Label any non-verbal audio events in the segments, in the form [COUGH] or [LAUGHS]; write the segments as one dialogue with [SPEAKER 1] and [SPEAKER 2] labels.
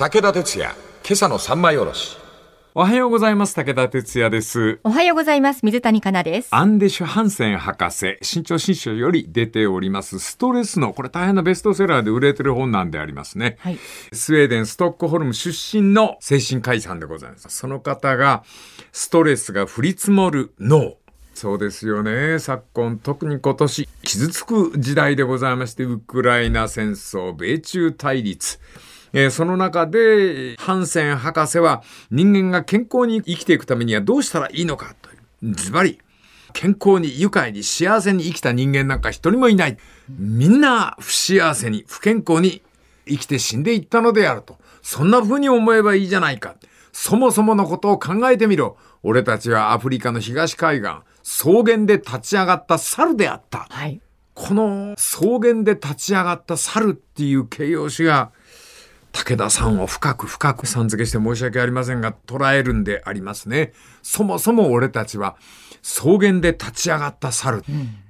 [SPEAKER 1] 武田鉄矢、今朝の三枚おろし。
[SPEAKER 2] おはようございます。武田哲也です。
[SPEAKER 3] おはようございます。水谷香奈です。
[SPEAKER 2] アンデシュ・ハンセン博士、新潮新書より出ております、ストレスの、これ大変なベストセラーで売れてる本なんでありますね。
[SPEAKER 3] はい。
[SPEAKER 2] スウェーデン、ストックホルム出身の精神科医さんでございます。その方が、ストレスが降り積もる脳。そうですよね。昨今、特に今年、傷つく時代でございまして、ウクライナ戦争、米中対立。えーその中で、ハンセン博士は人間が健康に生きていくためにはどうしたらいいのかという。ズバリ、健康に愉快に幸せに生きた人間なんか一人もいない。みんな不幸せに、不健康に生きて死んでいったのであると。そんな風に思えばいいじゃないか。そもそものことを考えてみろ。俺たちはアフリカの東海岸、草原で立ち上がった猿であった。
[SPEAKER 3] はい。
[SPEAKER 2] この草原で立ち上がった猿っていう形容詞が武田さんを深く深くさん付けして申し訳ありませんが捉えるんでありますね。そもそも俺たちは草原で立ち上がった猿。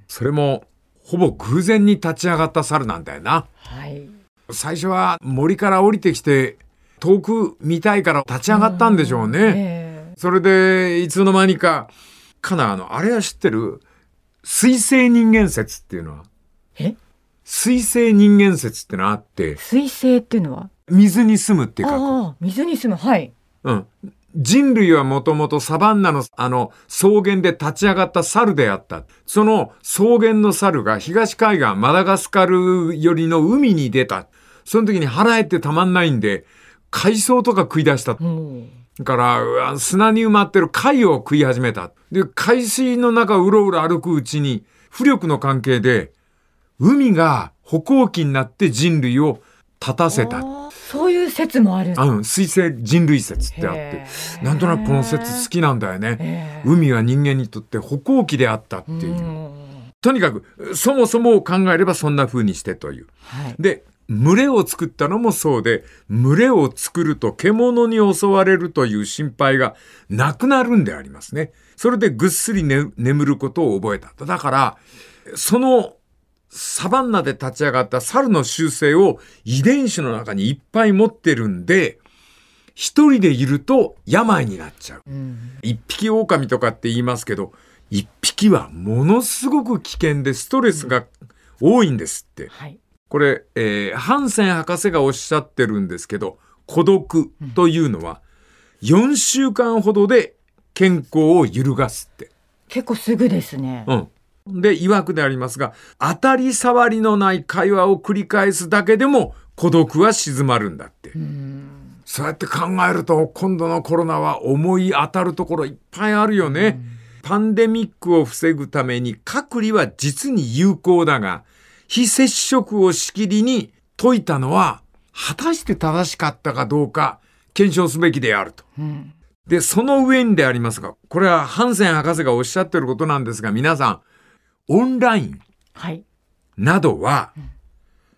[SPEAKER 2] それもほぼ偶然に立ち上がった猿なんだよな。
[SPEAKER 3] はい。
[SPEAKER 2] 最初は森から降りてきて遠く見たいから立ち上がったんでしょうね。
[SPEAKER 3] え
[SPEAKER 2] それでいつの間にか、かなあの、あれは知ってる水星人間説っていうのは
[SPEAKER 3] ー、え？
[SPEAKER 2] 水星人間説ってのあって、
[SPEAKER 3] 水星っていうのは？
[SPEAKER 2] 水に住むっていうか、
[SPEAKER 3] ああ、水に住む。はい。
[SPEAKER 2] うん。人類はもともとサバンナのあの草原で立ち上がった猿であった。その草原の猿が東海岸マダガスカル寄りの海に出た。その時に腹減ってたまんないんで、海藻とか食い出した。
[SPEAKER 3] うん。
[SPEAKER 2] だから砂に埋まってる貝を食い始めた。で、海水の中をうろうろ歩くうちに、浮力の関係で、海が歩行器になって人類を立たせた。
[SPEAKER 3] そういう説もある。
[SPEAKER 2] あうん、水星人類説ってあってなんとなくこの説好きなんだよね。
[SPEAKER 3] え
[SPEAKER 2] 海は人間にとって歩行器であったって
[SPEAKER 3] ー
[SPEAKER 2] いう。
[SPEAKER 3] うん
[SPEAKER 2] とにかく、そもそもを考えればそんな風にしてという。
[SPEAKER 3] はい。
[SPEAKER 2] で、群れを作ったのもそうで、群れを作ると獣に襲われるという心配がなくなるんでありますね。それでぐっすり、ね、眠ることを覚えた。だから、そのサバンナで立ち上がった猿の習性を遺伝子の中にいっぱい持ってるんで、一人でいると病になっちゃう。
[SPEAKER 3] うん。
[SPEAKER 2] 一匹狼とかって言いますけど、一匹はものすごく危険でストレスが多いんですって。
[SPEAKER 3] はい。
[SPEAKER 2] これ、えーハンセン博士がおっしゃってるんですけど、孤独というのは、4週間ほどで健康を揺るがすって。
[SPEAKER 3] 結構すぐですね。
[SPEAKER 2] うん。で、曰くでありますが、当たり障りのない会話を繰り返すだけでも孤独は静まるんだって。
[SPEAKER 3] うん。
[SPEAKER 2] そうやって考えると、今度のコロナは思い当たるところいっぱいあるよね。パンデミックを防ぐために隔離は実に有効だが、非接触をしきりに解いたのは、果たして正しかったかどうか検証すべきであると。
[SPEAKER 3] うん。
[SPEAKER 2] で、その上にでありますが、これはハンセン博士がおっしゃってることなんですが、皆さん、オンライン
[SPEAKER 3] はい。
[SPEAKER 2] などは、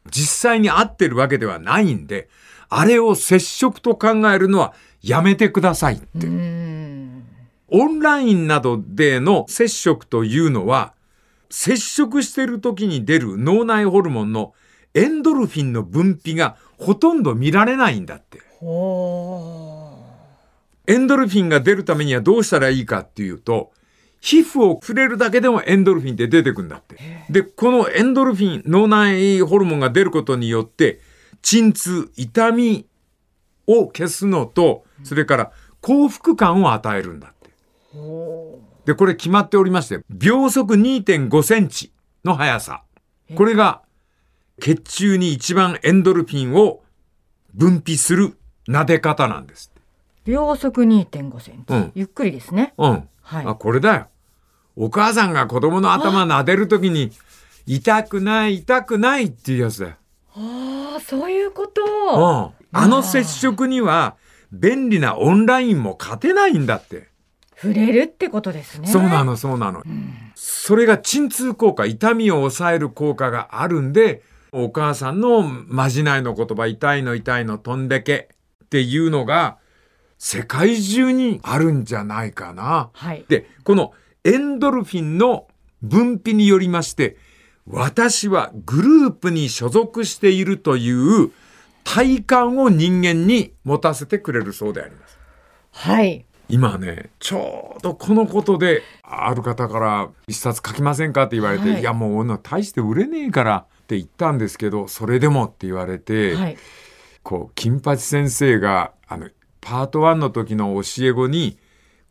[SPEAKER 2] 実際に合ってるわけではないんで、あれを接触と考えるのはやめてくださいって。
[SPEAKER 3] うん。
[SPEAKER 2] オンラインなどでの接触というのは、接触してる時に出る脳内ホルモンのエンドルフィンの分泌がほとんど見られないんだって。
[SPEAKER 3] ほ
[SPEAKER 2] エンドルフィンが出るためにはどうしたらいいかっていうと、皮膚を触れるだけでもエンドルフィンって出てくんだって。で、このエンドルフィン、脳内ホルモンが出ることによって、鎮痛、痛みを消すのと、それから幸福感を与えるんだって。で、これ決まっておりまして、秒速2.5センチの速さ。これが血中に一番エンドルフィンを分泌する撫で方なんです。
[SPEAKER 3] 秒速2.5センチ。
[SPEAKER 2] うん
[SPEAKER 3] ゆっくりですね。
[SPEAKER 2] うん。
[SPEAKER 3] はい
[SPEAKER 2] あ、これだよ。お母さんが子供の頭撫でるときに、痛くない、痛くないっていうやつだよ。
[SPEAKER 3] ああ、そういうこと。
[SPEAKER 2] うん。あの接触には、便利なオンラインも勝てないんだって。
[SPEAKER 3] 触れるってことですね。
[SPEAKER 2] そうなの、そうなの。それが鎮痛効果、痛みを抑える効果があるんで、お母さんのまじないの言葉、痛いの痛いの飛んでけっていうのが、世界中にあるんじゃないかな。
[SPEAKER 3] はい。
[SPEAKER 2] で、このエンドルフィンの分泌によりまして、私はグループに所属しているという体感を人間に持たせてくれるそうであります。
[SPEAKER 3] はい。
[SPEAKER 2] 今ねちょうどこのことである方から一冊書きませんかって言われて、
[SPEAKER 3] はい
[SPEAKER 2] い、やもう女大して売れねえからって言ったんですけどそれでもって言われて、
[SPEAKER 3] はい。
[SPEAKER 2] こう金八先生があのパート1の時の教え子に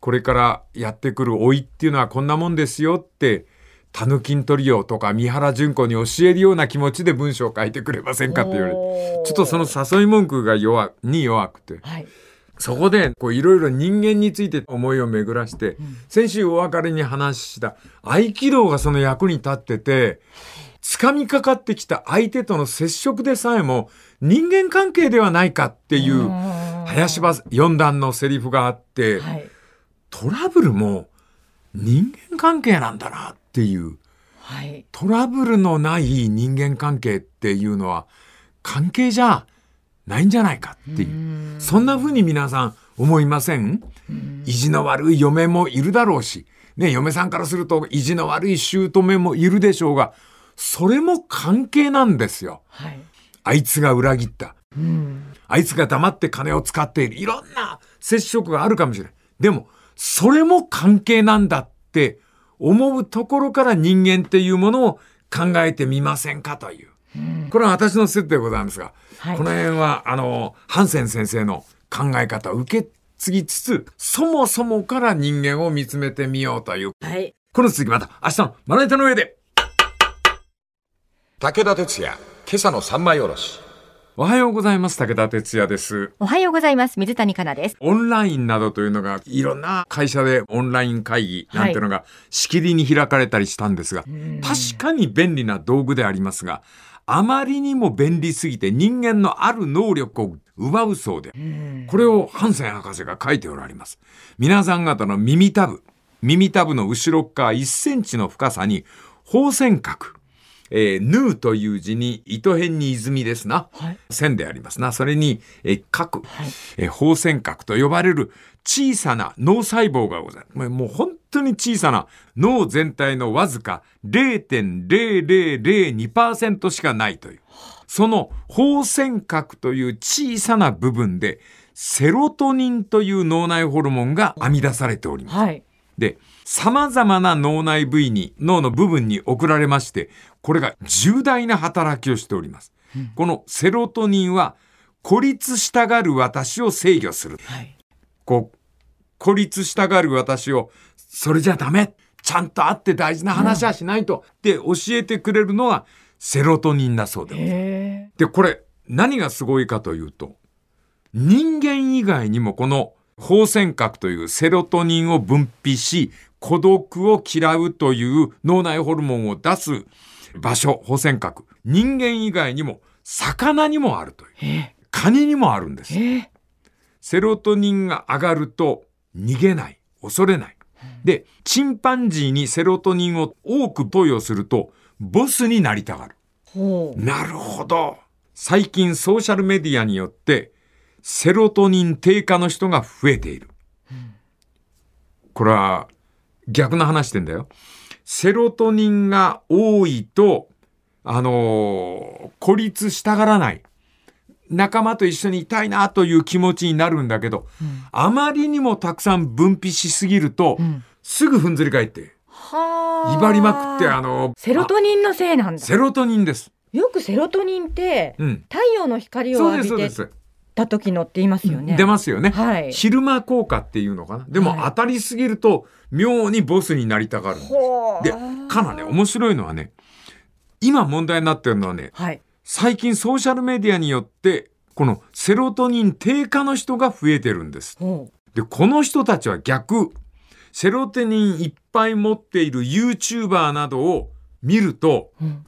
[SPEAKER 2] これからやってくる老いっていうのはこんなもんですよってタヌキントリオとか三原純子に教えるような気持ちで文章を書いてくれませんかって言われてちょっとその誘い文句が弱に弱くて
[SPEAKER 3] はい。
[SPEAKER 2] そこでこういろいろ人間について思いを巡らして、先週お別れに話した合気道がその役に立ってて掴みかかってきた相手との接触でさえも人間関係ではないかっていう林場四段のセリフがあって、
[SPEAKER 3] はい。
[SPEAKER 2] トラブルも人間関係なんだなっていう
[SPEAKER 3] はい。
[SPEAKER 2] トラブルのない人間関係っていうのは関係じゃないんじゃないかっていう。そんな風に皆さん思いません意地の悪い嫁もいるだろうし、ね、嫁さんからすると意地の悪い姑もいるでしょうが、それも関係なんですよ。
[SPEAKER 3] はい。
[SPEAKER 2] あいつが裏切った。
[SPEAKER 3] うん。
[SPEAKER 2] あいつが黙って金を使っている。いろんな接触があるかもしれない。でも、それも関係なんだって思うところから人間っていうものを考えてみませんかという。これは私の説でございますが、
[SPEAKER 3] はい
[SPEAKER 2] この辺は、あの、ハンセン先生の考え方を受け継ぎつつ、そもそもから人間を見つめてみようという。
[SPEAKER 3] はい。
[SPEAKER 2] この続きまた明日のまな板の上で。
[SPEAKER 1] 武田鉄矢、今朝の三枚おろし。
[SPEAKER 2] おはようございます。武田哲也です。
[SPEAKER 4] おはようございます。水谷香奈です。
[SPEAKER 2] オンラインなどというのがいろんな会社でオンライン会議なんていうのがしきりに開かれたりしたんですが、確かに便利な道具でありますが、あまりにも便利すぎて人間のある能力を奪うそうで、これをハンセン博士が書いておられます。皆さん方の耳たぶ、耳たぶの後ろ側1センチの深さに放線角、えー、ヌーという字に糸辺に泉ですな。
[SPEAKER 3] はい
[SPEAKER 2] 線でありますな。それに、えー角、
[SPEAKER 3] はい
[SPEAKER 2] えー放線角と呼ばれる小さな脳細胞がございます。もう本当に小さな脳全体のわずか0.0002%しかないという。その放線角という小さな部分でセロトニンという脳内ホルモンが編み出されております。
[SPEAKER 3] はい。
[SPEAKER 2] で、様々な脳内部位に、脳の部分に送られまして、これが重大な働きをしております。このセロトニンは、孤立したがる私を制御する。
[SPEAKER 3] はい。
[SPEAKER 2] こう、孤立したがる私を、それじゃダメちゃんと会って大事な話はしないと、って教えてくれるのが、セロトニンだそうでございます
[SPEAKER 3] へ
[SPEAKER 2] で、これ、何がすごいかというと、人間以外にもこの放線角というセロトニンを分泌し、孤独を嫌うという脳内ホルモンを出す場所、放線角。人間以外にも、魚にもあるという。
[SPEAKER 3] え。
[SPEAKER 2] カニにもあるんです。
[SPEAKER 3] え。
[SPEAKER 2] セロトニンが上がると逃げない、恐れない。で、チンパンジーにセロトニンを多く投与すると、ボスになりたがる。なるほど。最近ソーシャルメディアによってセロトニン低下の人が増えている。これは逆の話してんだよ。セロトニンが多いと、あのー孤立したがらない。仲間と一緒にいたいなという気持ちになるんだけど、あまりにもたくさん分泌しすぎると、
[SPEAKER 3] ん
[SPEAKER 2] すぐふんずり返って、
[SPEAKER 3] はあ。
[SPEAKER 2] 威張りまくって、あの、
[SPEAKER 3] セロトニンのせいなんだ。
[SPEAKER 2] セロトニンです。
[SPEAKER 3] よくセロトニンって、
[SPEAKER 2] うん。
[SPEAKER 3] 太陽の光を浴びて。た時のって言いますよね。
[SPEAKER 2] 出ますよね。
[SPEAKER 3] はい。
[SPEAKER 2] 昼間効果っていうのかな。でも
[SPEAKER 3] はい
[SPEAKER 2] 当たりすぎると妙にボスになりたがるんです。
[SPEAKER 3] ほう。
[SPEAKER 2] で、かなね、面白いのはね、今問題になってるのはね、
[SPEAKER 3] はい。
[SPEAKER 2] 最近ソーシャルメディアによって、このセロトニン低下の人が増えてるんです。
[SPEAKER 3] ほ
[SPEAKER 2] で、この人たちは逆、セロトニンいっぱい持っている YouTuber などを見ると、
[SPEAKER 3] う。うん。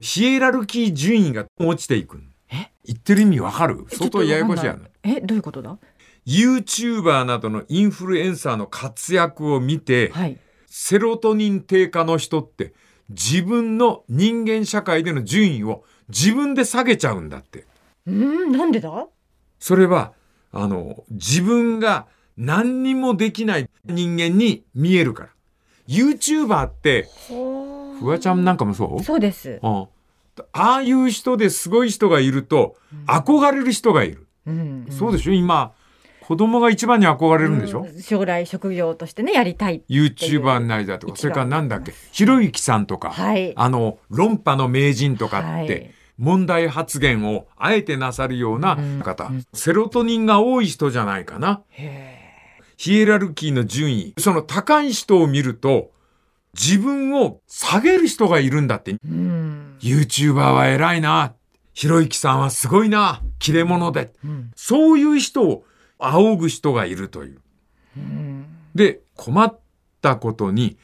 [SPEAKER 2] ヒエラルキー順位が落ちていく。
[SPEAKER 3] え？
[SPEAKER 2] 言ってる意味わかる？相当ややこしいや
[SPEAKER 3] ん。え、どういうことだ
[SPEAKER 2] ？YouTuber などのインフルエンサーの活躍を見て、
[SPEAKER 3] はい。
[SPEAKER 2] セロトニン低下の人って自分の人間社会での順位を自分で下げちゃうんだって。
[SPEAKER 3] うん、なんでだ？
[SPEAKER 2] それは、あの、自分が何にもできない人間に見えるから。YouTuber って、フワちゃんなんかもそう？
[SPEAKER 3] そうです。
[SPEAKER 2] うんああいう人ですごい人がいると、憧れる人がいる。
[SPEAKER 3] うん。
[SPEAKER 2] そうでしょ？今、子供が一番に憧れるんでしょ、
[SPEAKER 3] うん。将来職業としてねやりたい
[SPEAKER 2] ?YouTuber になりたいとか、それからなんだっけ、ひろゆきさんとか、
[SPEAKER 3] はい。
[SPEAKER 2] あの、論破の名人とかって、
[SPEAKER 3] はい。
[SPEAKER 2] 問題発言をあえてなさるような方、セロトニンが多い人じゃないかな。ヒエラルキーの順位、その高い人を見ると、自分を下げる人がいるんだって。
[SPEAKER 3] うん、
[SPEAKER 2] YouTuber は偉いな。ひろゆきさんはすごいな。切れ者で。
[SPEAKER 3] うん
[SPEAKER 2] そういう人を仰ぐ人がいるという。
[SPEAKER 3] うん
[SPEAKER 2] で、困ったことに、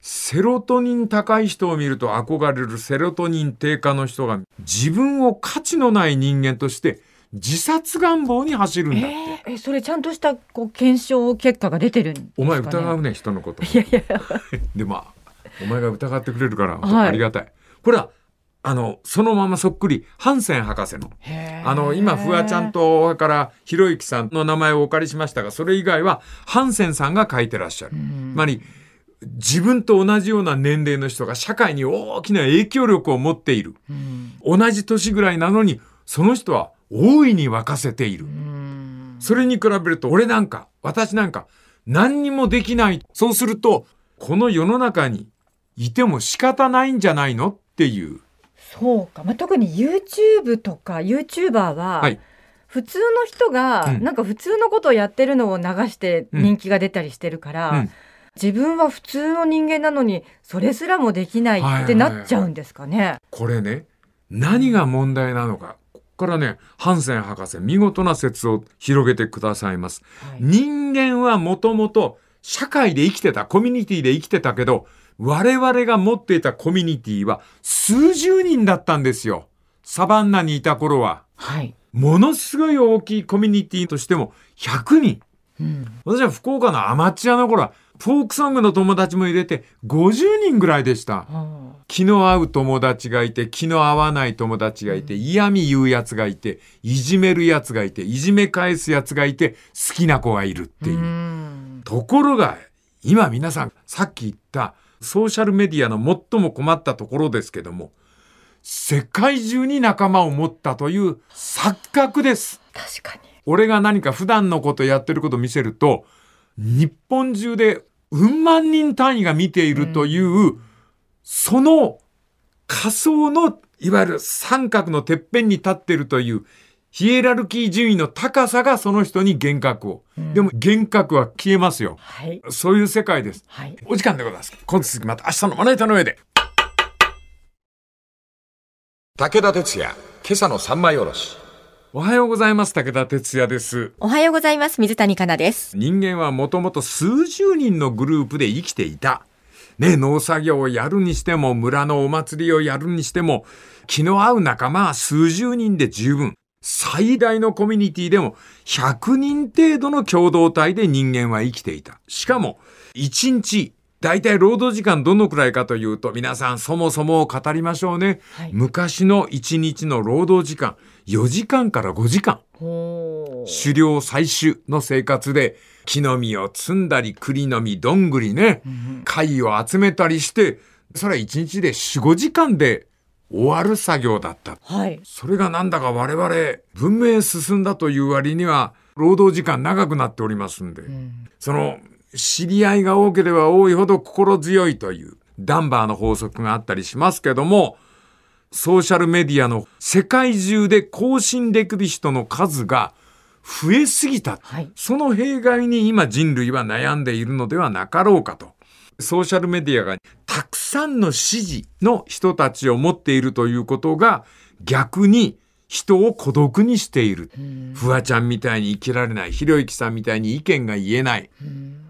[SPEAKER 2] セロトニン高い人を見ると憧れるセロトニン低下の人が自分を価値のない人間として自殺願望に走るんだって。
[SPEAKER 3] えーえそれちゃんとしたこう検証結果が出てるんですか、ね、
[SPEAKER 2] お前疑うね、人のこと。
[SPEAKER 3] いやいや [LAUGHS]
[SPEAKER 2] でも、お前が疑ってくれるから、
[SPEAKER 3] はい
[SPEAKER 2] ありがたい。これは、あの、そのままそっくり、ハンセン博士の。あの、今、フワちゃんと、から、ひろゆきさんの名前をお借りしましたが、それ以外は、ハンセンさんが書いてらっしゃる。つまり、自分と同じような年齢の人が社会に大きな影響力を持っている。
[SPEAKER 3] うん
[SPEAKER 2] 同じ年ぐらいなのに、その人は大いに沸かせている。
[SPEAKER 3] うん
[SPEAKER 2] それに比べると、俺なんか、私なんか、何にもできない。そうすると、この世の中にいても仕方ないんじゃないのっていう。
[SPEAKER 3] そうか、まあ、特に YouTube とか YouTuber は、
[SPEAKER 2] はい
[SPEAKER 3] 普通の人が
[SPEAKER 2] うん
[SPEAKER 3] なんか普通のことをやってるのを流して
[SPEAKER 2] うん
[SPEAKER 3] 人気が出たりしてるから、
[SPEAKER 2] うん
[SPEAKER 3] 自分は普通の人間なのにそれすらもできないってなっちゃうんですかね。
[SPEAKER 2] これね、何が問題なのか。からね、ハンセン博士、見事な説を広げてくださいます。
[SPEAKER 3] はい
[SPEAKER 2] 人間はもともと社会で生きてた、コミュニティで生きてたけど、我々が持っていたコミュニティは数十人だったんですよ。サバンナにいた頃は。
[SPEAKER 3] はい
[SPEAKER 2] ものすごい大きいコミュニティとしても100人。
[SPEAKER 3] うん
[SPEAKER 2] 私は福岡のアマチュアの頃は、フォークソングの友達も入れて50人ぐらいでした。
[SPEAKER 3] あ
[SPEAKER 2] 気の合う友達がいて、気の合わない友達がいて、嫌味言うやつがいて、いじめるやつがいて、いじめ返すやつがいて、好きな子がいるって
[SPEAKER 3] ー
[SPEAKER 2] いう。
[SPEAKER 3] うん
[SPEAKER 2] ところが、今皆さん、さっき言ったソーシャルメディアの最も困ったところですけども、世界中に仲間を持ったという錯覚です。
[SPEAKER 3] 確かに。
[SPEAKER 2] 俺が何か普段のことやってることを見せると、日本中でうん。万人単位が見ているという、その仮想のいわゆる三角のてっぺん。に立っているというヒエラルキー順位の高さがその人に幻覚を。でも幻覚は消えますよ。
[SPEAKER 3] はい
[SPEAKER 2] そういう世界です。
[SPEAKER 3] はい。
[SPEAKER 2] お時間でございます。今続きまた明日のまな板の上で。
[SPEAKER 1] 武田鉄矢、今朝の三枚おろし。
[SPEAKER 2] おはようございます。武田哲也です。
[SPEAKER 4] おはようございます。水谷香奈です。
[SPEAKER 2] 人間はもともと数十人のグループで生きていた。ね、農作業をやるにしても、村のお祭りをやるにしても、気の合う仲間は数十人で十分。最大のコミュニティでも100人程度の共同体で人間は生きていた。しかも、1日、だいたい労働時間どのくらいかというと、皆さんそもそも語りましょうね。
[SPEAKER 3] はい
[SPEAKER 2] 昔の1日の労働時間、4時間から5時間。狩猟採取の生活で木の実を摘んだり栗の実どんぐりね貝を集めたりしてそれは1日で45時間で終わる作業だった。
[SPEAKER 3] はい。
[SPEAKER 2] それがなんだか我々文明進んだという割には労働時間長くなっておりますんで、その知り合いが多ければ多いほど心強いというダンバーの法則があったりしますけどもソーシャルメディアの世界中で更新できる人の数が増えすぎた。
[SPEAKER 3] はい
[SPEAKER 2] その弊害に今人類は悩んでいるのではなかろうかと。ソーシャルメディアがたくさんの支持の人たちを持っているということが逆に人を孤独にしている。フワちゃんみたいに生きられない。ひろゆきさんみたいに意見が言えない。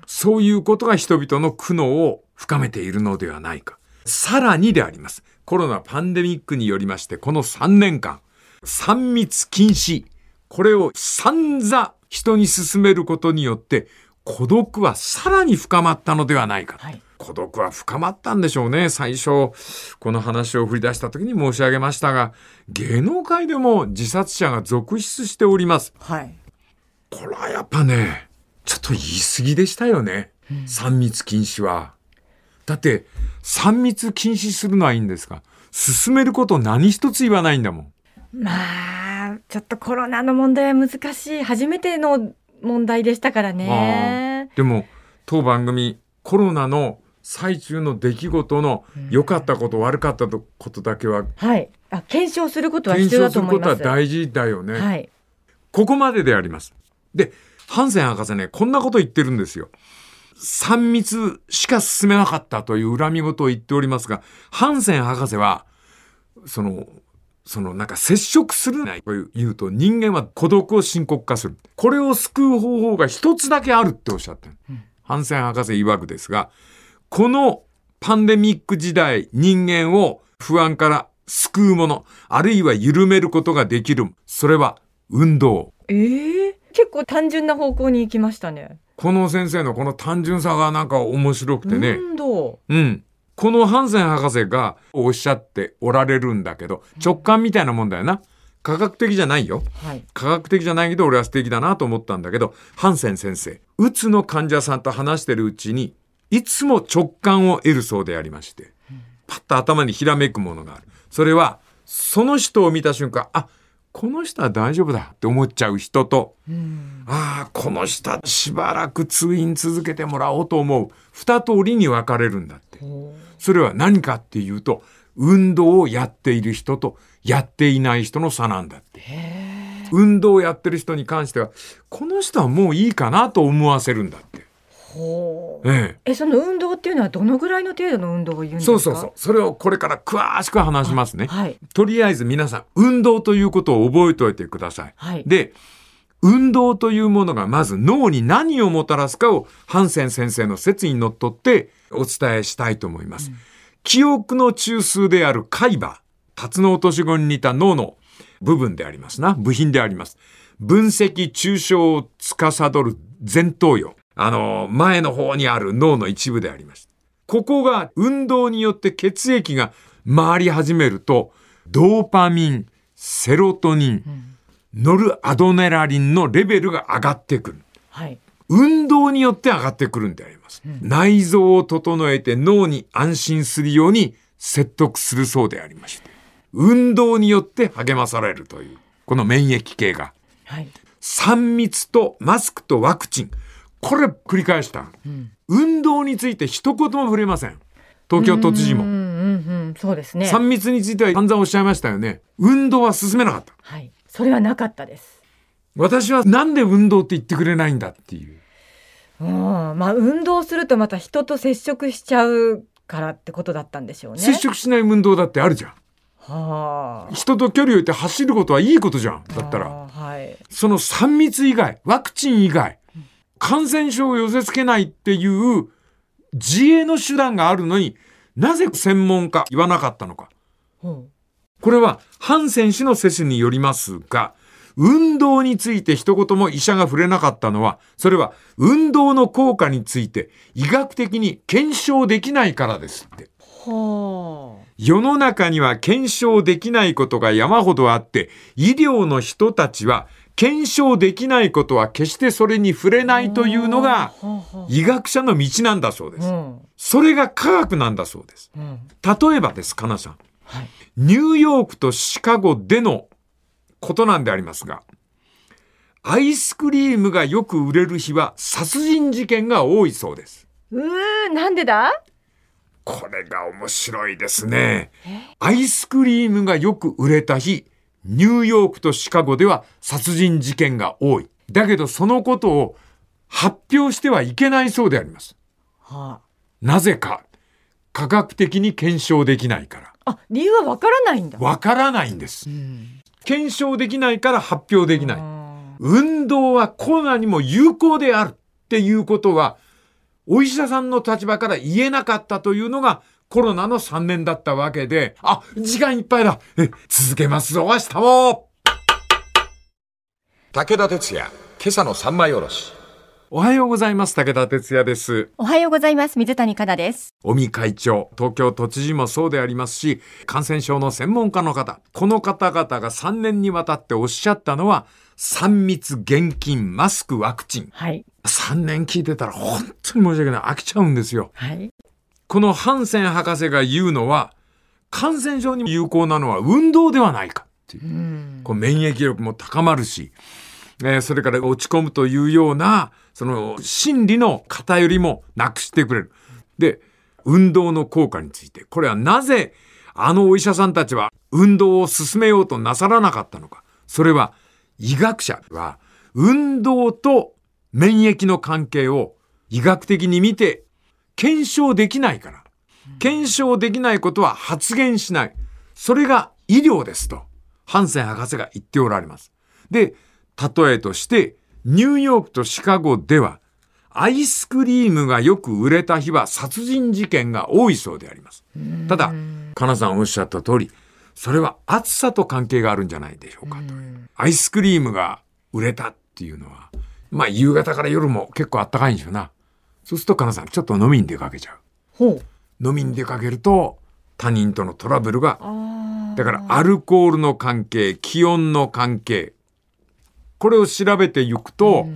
[SPEAKER 2] そういうことが人々の苦悩を深めているのではないか。さらにであります。コロナパンデミックによりまして、この3年間、3密禁止、これを散々人に進めることによって、孤独はさらに深まったのではないか。
[SPEAKER 3] はい
[SPEAKER 2] 孤独は深まったんでしょうね。最初、この話を振り出した時に申し上げましたが、芸能界でも自殺者が続出しております。
[SPEAKER 3] はい。
[SPEAKER 2] これはやっぱね、ちょっと言い過ぎでしたよね。3密禁止は。だって、3密禁止するのはいいんですが、進めること何一つ言わないんだもん。
[SPEAKER 3] まあ、ちょっとコロナの問題は難しい。初めての問題でしたからね。
[SPEAKER 2] でも、当番組、コロナの最中の出来事の良かったこと、悪かったことだけは、
[SPEAKER 3] はい。あ、検証することは
[SPEAKER 2] 検
[SPEAKER 3] 必要だ
[SPEAKER 2] と
[SPEAKER 3] と思います。
[SPEAKER 2] は大事だよね。
[SPEAKER 3] はい。
[SPEAKER 2] ここまでであります。で、ハンセン博士ね、こんなこと言ってるんですよ。3密しか進めなかったという恨み事を言っておりますが、ハンセン博士は、その、そのなんか接触するないと言うと人間は孤独を深刻化する。これを救う方法が一つだけあるっておっしゃってる。ハンセン博士曰くですが、このパンデミック時代人間を不安から救うもの、あるいは緩めることができる。それは運動。
[SPEAKER 3] ええ結構単純な方向に行きましたね。
[SPEAKER 2] この先生のこの単純さがなんか面白くてね。うん。このハンセン博士がおっしゃっておられるんだけど、直感みたいなもんだよな。科学的じゃないよ。
[SPEAKER 3] はい。
[SPEAKER 2] 科学的じゃないけど俺は素敵だなと思ったんだけど、ハンセン先生、うつの患者さんと話してるうちに、いつも直感を得るそうでありまして、パッと頭にひらめくものがある。それは、その人を見た瞬間、あ、この人は大丈夫だって思っちゃう人と、ああ、この人はしばらく通院続けてもらおうと思う。二通りに分かれるんだって。それは何かっていうと、運動をやっている人とやっていない人の差なんだって。運動をやってる人に関しては、この人はもういいかなと思わせるんだって。ええ。
[SPEAKER 3] え、その運動っていうのはどのぐらいの程度の運動を言うんですか？
[SPEAKER 2] そうそうそう。それをこれから詳しく話しますね。
[SPEAKER 3] はい。
[SPEAKER 2] とりあえず皆さん、運動ということを覚えておいてください。
[SPEAKER 3] はい。
[SPEAKER 2] で、運動というものがまず脳に何をもたらすかをハンセン先生の説にのっとってお伝えしたいと思います。記憶の中枢である海馬、タツノオトシゴに似た脳の部分でありますな。部品であります。分析抽象を司る前頭葉。あの、前の方にある脳の一部であります。ここが運動によって血液が回り始めると、ドーパミン、セロトニン、ノルアドネラリンのレベルが上がってくる。
[SPEAKER 3] はい。
[SPEAKER 2] 運動によって上がってくるんであります。内臓を整えて脳に安心するように説得するそうでありまして。運動によって励まされるという、この免疫系が。
[SPEAKER 3] はい。
[SPEAKER 2] 3密とマスクとワクチン。これ繰り返した。運動について一言も触れません。東京都知事も。
[SPEAKER 3] うんうんうん。そうですね。
[SPEAKER 2] 3密については散々おっしゃいましたよね。運動は進めなかった。
[SPEAKER 3] はい。それはなかったです。
[SPEAKER 2] 私はなんで運動って言ってくれないんだっていう。
[SPEAKER 3] うん。まあ運動するとまた人と接触しちゃうからってことだったんでしょうね。
[SPEAKER 2] 接触しない運動だってあるじゃん。
[SPEAKER 3] はあ。
[SPEAKER 2] 人と距離を置いて走ることはいいことじゃん。だったら。
[SPEAKER 3] はい。
[SPEAKER 2] その3密以外、ワクチン以外、感染症を寄せ付けないっていう自衛の手段があるのになぜ専門家言わなかったのか。
[SPEAKER 3] ほ
[SPEAKER 2] これは、ハンセン氏の説によりますが、運動について一言も医者が触れなかったのは、それは運動の効果について医学的に検証できないからですって。
[SPEAKER 3] う。は
[SPEAKER 2] 世の中には検証できないことが山ほどあって、医療の人たちは検証できないことは決してそれに触れないというのが医学者の道なんだそうです。
[SPEAKER 3] あうん。
[SPEAKER 2] それが科学なんだそうです。
[SPEAKER 3] うん。
[SPEAKER 2] 例えばです、かなさん。
[SPEAKER 3] はい。
[SPEAKER 2] ニューヨークとシカゴでのことなんでありますが、アイスクリームがよく売れる日は殺人事件が多いそうです。
[SPEAKER 3] うー、なんでだ？
[SPEAKER 2] これが面白いですね。アイスクリームがよく売れた日、ニューヨークとシカゴでは殺人事件が多い。だけどそのことを発表してはいけないそうであります。
[SPEAKER 3] は
[SPEAKER 2] なぜか、科学的に検証できないから。
[SPEAKER 3] あ。あ、理由はわからないんだ。
[SPEAKER 2] わからないんです。
[SPEAKER 3] うん。
[SPEAKER 2] 検証できないから発表できない。
[SPEAKER 3] あ
[SPEAKER 2] 運動はコロナにも有効であるっていうことは、お医者さんの立場から言えなかったというのがコロナの3年だったわけで、あ、時間いっぱいだ。え、続けますぞ、明日も。
[SPEAKER 1] 武田鉄矢、今朝の三枚おろし。
[SPEAKER 2] おはようございます。武田哲也です。
[SPEAKER 4] おはようございます。水谷香奈です。
[SPEAKER 2] 尾身会長、東京都知事もそうでありますし、感染症の専門家の方、この方々が3年にわたっておっしゃったのは、3密、現金、マスク、ワクチン。
[SPEAKER 3] はい。
[SPEAKER 2] 3年聞いてたら本当に申し訳ない。飽きちゃうんですよ。
[SPEAKER 3] はい。
[SPEAKER 2] このハンセン博士が言うのは、感染症に有効なのは運動ではないかっていう。
[SPEAKER 3] うん
[SPEAKER 2] こう免疫力も高まるし、えーそれから落ち込むというような、その心理の偏りもなくしてくれる。で、運動の効果について、これはなぜあのお医者さんたちは運動を進めようとなさらなかったのか。それは医学者は運動と免疫の関係を医学的に見て検証できないから。検証できないことは発言しない。それが医療ですと、ハンセン博士が言っておられます。で、例えとして、ニューヨークとシカゴでは、アイスクリームがよく売れた日は殺人事件が多いそうであります。ただ、かなさんおっしゃった通り、それは暑さと関係があるんじゃないでしょうかと。アイスクリームが売れたっていうのは、まあ夕方から夜も結構あったかいんでしょうな。そうするとかなさんちょっと飲みに出かけちゃう。
[SPEAKER 3] ほう。
[SPEAKER 2] 飲みに出かけると他人とのトラブルがだからアルコールの関係気温の関係これを調べていくと、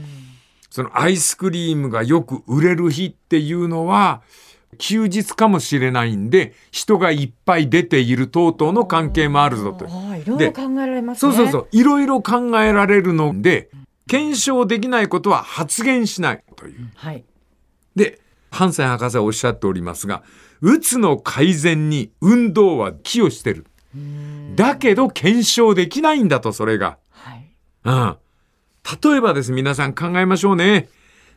[SPEAKER 2] そのアイスクリームがよく売れる日っていうのは休日かもしれないんで人がいっぱい出ている等々の関係もあるぞと。
[SPEAKER 3] いろいろ考えられますね。
[SPEAKER 2] そうそうそう。いろいろ考えられるので検証できないことは発言しないという。
[SPEAKER 3] はい
[SPEAKER 2] で、ハンセン博士はおっしゃっておりますが、うつの改善に運動は寄与してる。だけど検証できないんだと、それが。
[SPEAKER 3] はい
[SPEAKER 2] うん。例えばです、皆さん考えましょうね。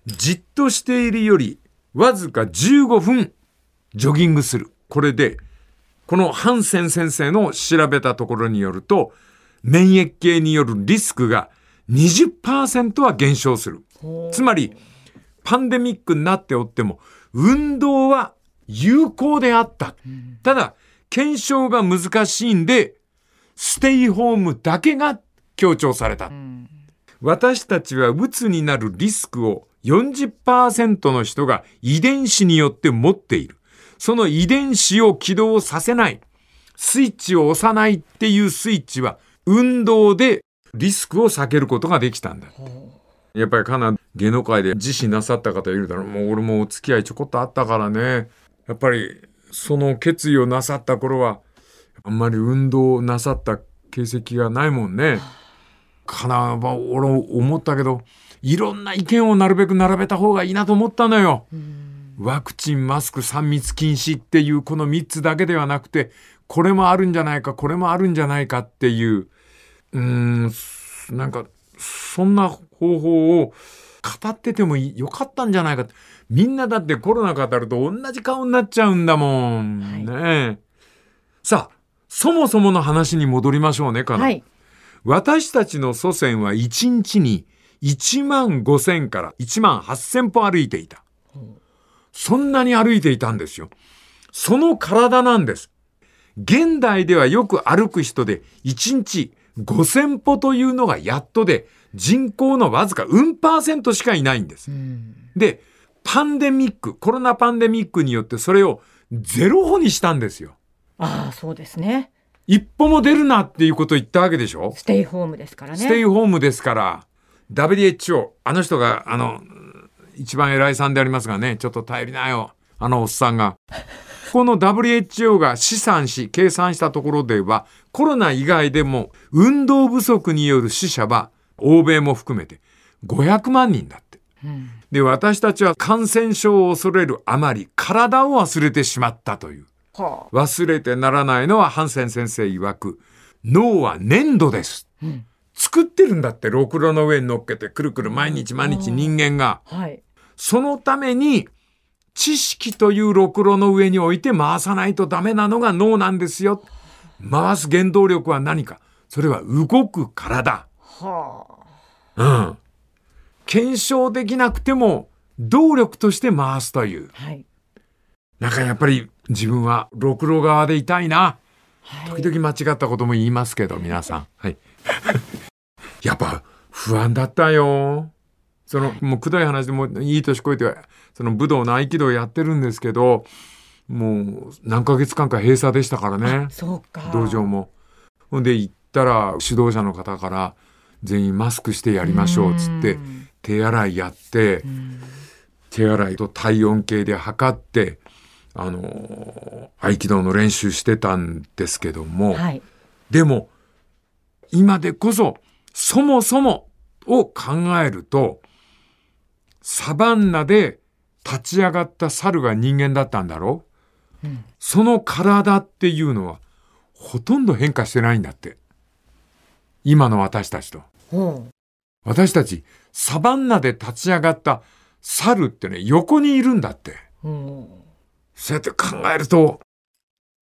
[SPEAKER 2] じっとしているより、わずか15分、ジョギングする。これで、このハンセン先生の調べたところによると、免疫系によるリスクが20%は減少する。つまり、パンデミックになっておっても、運動は有効であった。ただ、検証が難しいんで、ステイホームだけが強調された。私たちはうつになるリスクを40%の人が遺伝子によって持っている。その遺伝子を起動させない。スイッチを押さないっていうスイッチは運動でリスクを避けることができたんだ。やっぱりかな芸能界で自死なさった方いるだろう。もう俺もお付き合いちょこっとあったからね。やっぱりその決意をなさった頃はあんまり運動なさった形跡がないもんね。かなは俺思ったけどいろんな意見をなるべく並べた方がいいなと思ったのよ。ワクチン、マスク、3密禁止っていうこの3つだけではなくて、これもあるんじゃないか、これもあるんじゃないかっていう、うーん、なんか、そんな方法を語っててもよかったんじゃないかって。みんなだってコロナ語ると同じ顔になっちゃうんだもん。
[SPEAKER 3] はい
[SPEAKER 2] ねえ。さあ、そもそもの話に戻りましょうね、かな。
[SPEAKER 3] はい
[SPEAKER 2] 私たちの祖先は1日に1万5千から1万8千歩歩いていた。そんなに歩いていたんですよ。その体なんです。現代ではよく歩く人で1日5千歩というのがやっとで人口のわずかうんパーセントしかいないんです。で、パンデミック、コロナパンデミックによってそれをゼロ歩にしたんですよ。
[SPEAKER 3] ああそうですね
[SPEAKER 2] 一歩も出るなっていうことを言ったわけでしょ？
[SPEAKER 3] ステイホームですからね
[SPEAKER 2] ステイホームですから、WHO、あの人が、あの、一番偉いさんでありますがね、ちょっと頼りなよ、あのおっさんが。この WHO が試算し、計算したところでは、コロナ以外でも運動不足による死者は、欧米も含めて500万人だって。で、私たちは感染症を恐れるあまり、体を忘れてしまったという。
[SPEAKER 3] はあ。
[SPEAKER 2] 忘れてならないのはハンセン先生曰く脳は粘土です、作ってるんだってろくろの上に乗っけてくるくる毎日毎日人間が。
[SPEAKER 3] はい。
[SPEAKER 2] そのために知識というろくろの上に置いて回さないとダメなのが脳なんですよ回す原動力は何か。それは動く体。
[SPEAKER 3] は
[SPEAKER 2] うん。検証できなくても動力として回すという。
[SPEAKER 3] あはい。
[SPEAKER 2] なんかやっぱり自分はろくろ側でいたいな。
[SPEAKER 3] はい。
[SPEAKER 2] 時々間違ったことも言いますけど、皆さん。はい。[LAUGHS] やっぱ不安だったよ。その、もうくどい話でもういい年こいて、その武道の合気道やってるんですけど、もう何ヶ月間か閉鎖でしたからね。
[SPEAKER 3] そうか
[SPEAKER 2] 道場も。ほんで行ったら指導者の方から全員マスクしてやりましょうっつって
[SPEAKER 3] うん
[SPEAKER 2] 手洗いやって手洗いと体温計で測ってあの、合気道の練習してたんですけども、
[SPEAKER 3] はい。
[SPEAKER 2] でも、今でこそ、そもそもを考えると、サバンナで立ち上がった猿が人間だったんだろう、その体っていうのは、ほとんど変化してないんだって。今の私たちと。
[SPEAKER 3] ほ
[SPEAKER 2] 私たち、サバンナで立ち上がった猿ってね、横にいるんだって。
[SPEAKER 3] う。ほ
[SPEAKER 2] そうやって考えると、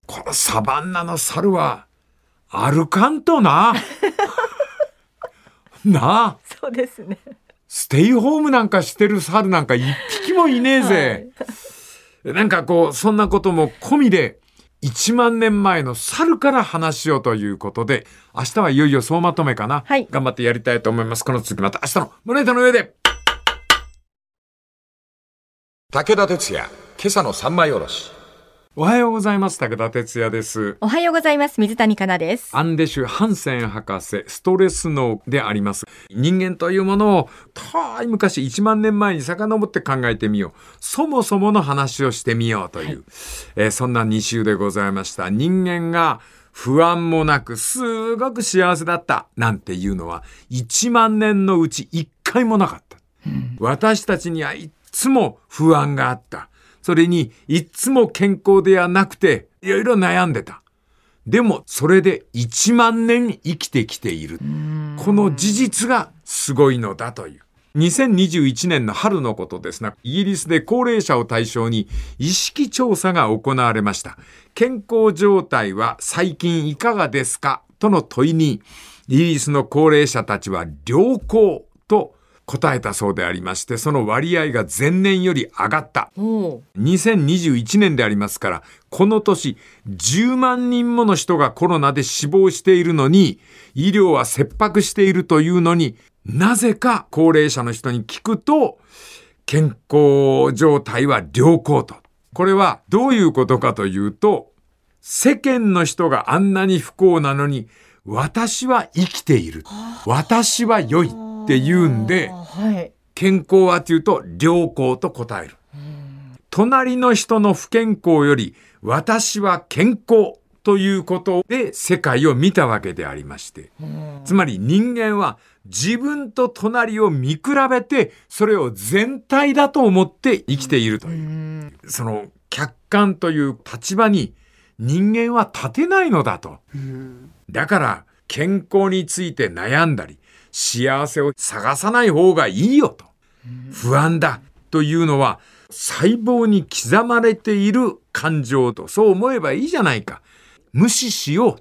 [SPEAKER 2] このサバンナの猿は、歩かんとな。[LAUGHS] なあ、
[SPEAKER 3] う。そうですね。
[SPEAKER 2] ステイホームなんかしてる猿なんか一匹もいねえぜ。なんかこう、そんなことも込みで、1万年前の猿から話しようということで、明日はいよいよ総まとめかな。
[SPEAKER 3] はい
[SPEAKER 2] 頑張ってやりたいと思います。この続きまた明日の胸板の上で。
[SPEAKER 1] 武田鉄矢、今朝の三枚おろし。
[SPEAKER 2] おはようございます。武田哲也です。
[SPEAKER 4] おはようございます。水谷香奈です。
[SPEAKER 2] アンデシュ・ハンセン博士、ストレス脳であります。人間というものを遠い昔1万年前に遡って考えてみよう。そもそもの話をしてみようという、えーそんな2週でございました。人間が不安もなくすごく幸せだったなんていうのは1万年のうち1回もなかった。私たちにはいっつも不安があった。それにいっつも健康ではなくていろいろ悩んでた。でも、それで1万年生きてきている。この事実がすごいのだという。2021年の春のことですが、イギリスで高齢者を対象に意識調査が行われました。健康状態は最近いかがですか？との問いに、イギリスの高齢者たちは良好と答えたそうでありまして、その割合が前年より上がった。
[SPEAKER 3] ほ
[SPEAKER 2] 2021年でありますから、この年、10万人もの人がコロナで死亡しているのに、医療は切迫しているというのに、なぜか高齢者の人に聞くと、健康状態は良好と。これはどういうことかというと、世間の人があんなに不幸なのに、私は生きている。私は良いって言うんで、
[SPEAKER 3] はい。
[SPEAKER 2] 健康はというと良好と答える。隣の人の不健康より私は健康ということで世界を見たわけでありまして。つまり人間は自分と隣を見比べてそれを全体だと思って生きているという。その客観という立場に人間は立てないのだと。だから健康について悩んだり幸せを探さない方がいいよと。不安だというのは細胞に刻まれている感情とそう思えばいいじゃないか。無視しよ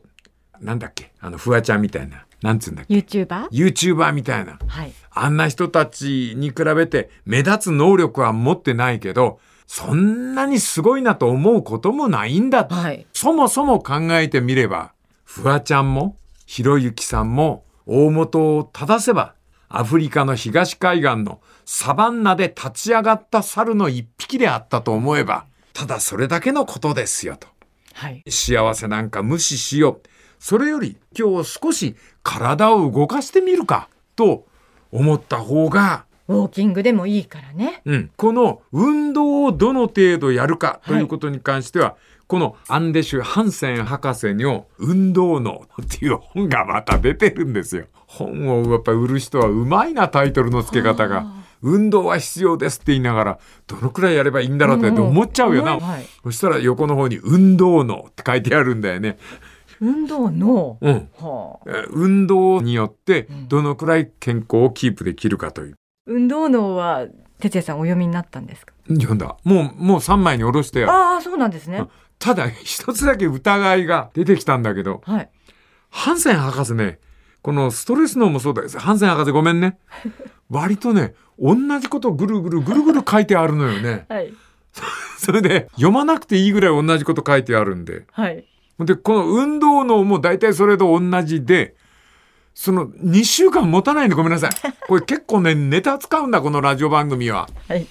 [SPEAKER 2] う。なんだっけ？あのフワちゃんみたいな。なんつうんだっけ
[SPEAKER 3] ？YouTuber?
[SPEAKER 2] ?YouTuber みたいな。
[SPEAKER 3] はい。
[SPEAKER 2] あんな人たちに比べて目立つ能力は持ってないけど、そんなにすごいなと思うこともないんだ。
[SPEAKER 3] はい。
[SPEAKER 2] そもそも考えてみれば、フワちゃんも、ひろゆきさんも、大元を正せば、アフリカの東海岸のサバンナで立ち上がった猿の一匹であったと思えば、ただそれだけのことですよと。
[SPEAKER 3] はい。
[SPEAKER 2] 幸せなんか無視しよう。それより今日少し体を動かしてみるか、と思った方が、
[SPEAKER 3] ウォーキングでもいいからね。
[SPEAKER 2] うん、この運動をどの程度やるかということに関しては、このアンデシュ・ハンセン博士の運動脳っていう本がまた出てるんですよ。本をやっぱ売る人はうまいなタイトルの付け方が。運動は必要ですって言いながら、どのくらいやればいいんだろうって思っちゃうよな。
[SPEAKER 3] はい。
[SPEAKER 2] そしたら横の方に運動脳って書いてあるんだよね。
[SPEAKER 3] 運動の。
[SPEAKER 2] うん。
[SPEAKER 3] はあ。
[SPEAKER 2] えー運動によってどのくらい健康をキープできるかという。
[SPEAKER 3] 運動脳は、哲也さんお読みになったんですか？
[SPEAKER 2] 読んだ。もう、もう3枚に下ろしてよ。
[SPEAKER 3] ああ、そうなんですね。
[SPEAKER 2] ただ一つだけ疑いが出てきたんだけど、
[SPEAKER 3] はい。
[SPEAKER 2] ハンセン博士ね、このストレス脳もそうだです。ハンセン博士ごめんね。[LAUGHS] 割とね、同じことぐるぐるぐるぐる書いてあるのよね。[LAUGHS]
[SPEAKER 3] はい。[LAUGHS]
[SPEAKER 2] それで読まなくていいぐらい同じこと書いてあるんで。
[SPEAKER 3] はい。
[SPEAKER 2] で、この運動脳も大体それと同じで、その2週間持たないんでごめんなさい。[LAUGHS] これ結構ね、ネタ使うんだ、このラジオ番組は。
[SPEAKER 3] はい。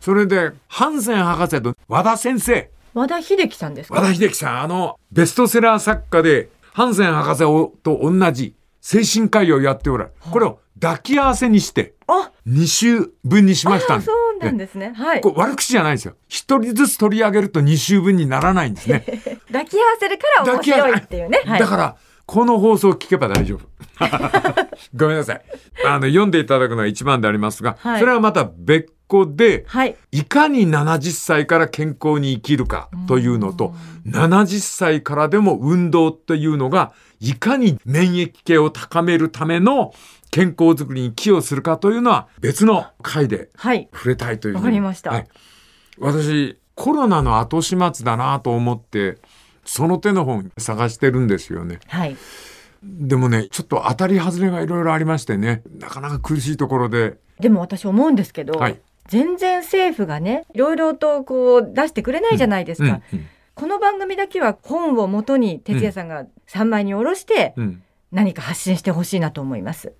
[SPEAKER 2] それで、ハンセン博士と和田先生。
[SPEAKER 3] 和田秀樹さんですか？
[SPEAKER 2] 和田秀樹さん、あの、ベストセラー作家で、ハンセン博士と同じ精神科医をやっておられる。これを抱き合わせにして、
[SPEAKER 3] あ、
[SPEAKER 2] 2週分にしましたんで
[SPEAKER 3] そうなんですね。はい。
[SPEAKER 2] これ悪口じゃないですよ。一人ずつ取り上げると2週分にならないんですね。[LAUGHS]
[SPEAKER 3] 抱き合わせるから面白いっていうね。はい
[SPEAKER 2] だから、この放送を聞けば大丈夫。[LAUGHS] ごめんなさい。あの、読んでいただくのが一番でありますが、
[SPEAKER 3] はい
[SPEAKER 2] それはまた別個で、
[SPEAKER 3] はい。
[SPEAKER 2] いかに70歳から健康に生きるかというのと、70歳からでも運動というのが、いかに免疫系を高めるための健康づくりに寄与するかというのは別の回で
[SPEAKER 3] はい。
[SPEAKER 2] 触れたいというふうに
[SPEAKER 3] わかりました
[SPEAKER 2] はい。私、コロナの後始末だなと思って、その手の本探してるんですよね。
[SPEAKER 3] はい。
[SPEAKER 2] でもね、ちょっと当たり外れがいろいろありましてね、なかなか苦しいところで、
[SPEAKER 3] でも私思うんですけど、
[SPEAKER 2] はい
[SPEAKER 3] 全然政府がね、いろいろとこう出してくれないじゃないですか。
[SPEAKER 2] うんうん
[SPEAKER 3] この番組だけは本をもとに哲也さんが3枚に下ろして
[SPEAKER 2] うん
[SPEAKER 3] 何か発信してほしいなと思います。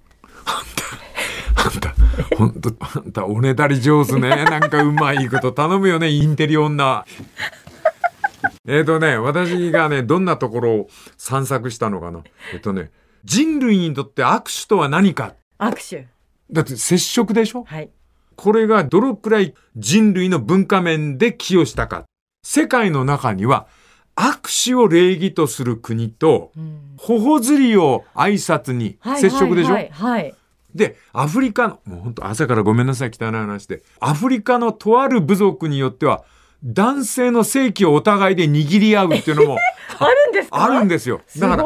[SPEAKER 2] あんた、ほんと、あんた、おねだり上手ね。なんかうまいこと頼むよね、インテリ女。えっとね、私がね、どんなところを散策したのかな。えっとね、人類にとって握手とは何か。
[SPEAKER 3] 握手。
[SPEAKER 2] だって接触でしょ？
[SPEAKER 3] はい。
[SPEAKER 2] これがどのくらい人類の文化面で寄与したか。世界の中には、握手を礼儀とする国と、
[SPEAKER 3] うん
[SPEAKER 2] 頬ずりを挨拶に
[SPEAKER 3] はい
[SPEAKER 2] 接触でしょ、
[SPEAKER 3] はいはいはい。
[SPEAKER 2] で、アフリカの、もう本当朝からごめんなさい、汚い話で。アフリカのとある部族によっては、男性の性器をお互いで握り合うっていうのも [LAUGHS]
[SPEAKER 3] あるんですか？
[SPEAKER 2] あるんですよ。
[SPEAKER 3] す
[SPEAKER 2] だから。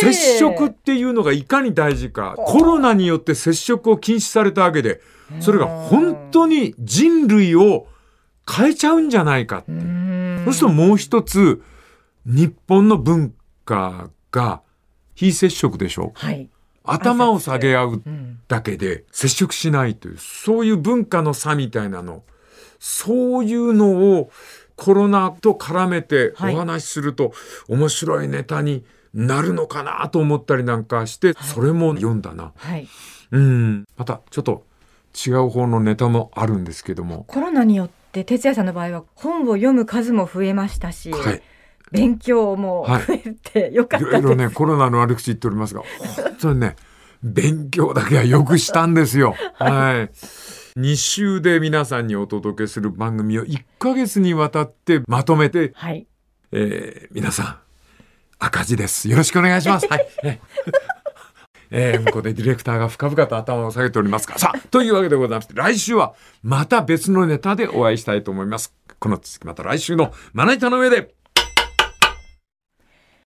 [SPEAKER 2] 接触っていうのがいかに大事か、コロナによって接触を禁止されたわけで、それが本当に人類を変えちゃうんじゃないか。
[SPEAKER 3] うーん
[SPEAKER 2] そしてもう一つ、日本の文化が非接触でしょ？
[SPEAKER 3] はい。
[SPEAKER 2] 頭を下げ合う
[SPEAKER 3] うん。
[SPEAKER 2] だけで接触しないという、そういう文化の差みたいなの、そういうのをコロナと絡めてお
[SPEAKER 3] はい
[SPEAKER 2] 話しすると面白いネタになるのかなと思ったりなんかして、それも読んだな。
[SPEAKER 3] はい。
[SPEAKER 2] うん。またちょっと違う方のネタもあるんですけども。
[SPEAKER 3] コロナによって哲也さんの場合は本を読む数も増えましたし、
[SPEAKER 2] はい。
[SPEAKER 3] 勉強も
[SPEAKER 2] はい
[SPEAKER 3] 増えてよかったです。
[SPEAKER 2] いろいろね、コロナの悪口言っておりますが、本当にね、勉強だけはよくしたんですよ。[LAUGHS] はい。2週で皆さんにお届けする番組を1ヶ月にわたってまとめて、
[SPEAKER 3] はい。
[SPEAKER 2] えー皆さん、赤字です。よろしくお願いします。はい。え [LAUGHS] えー向こうでディレクターが深々と頭を下げておりますが、さあ、というわけでございまして、来週はまた別のネタでお会いしたいと思います。この続きまた来週のまな板の上で。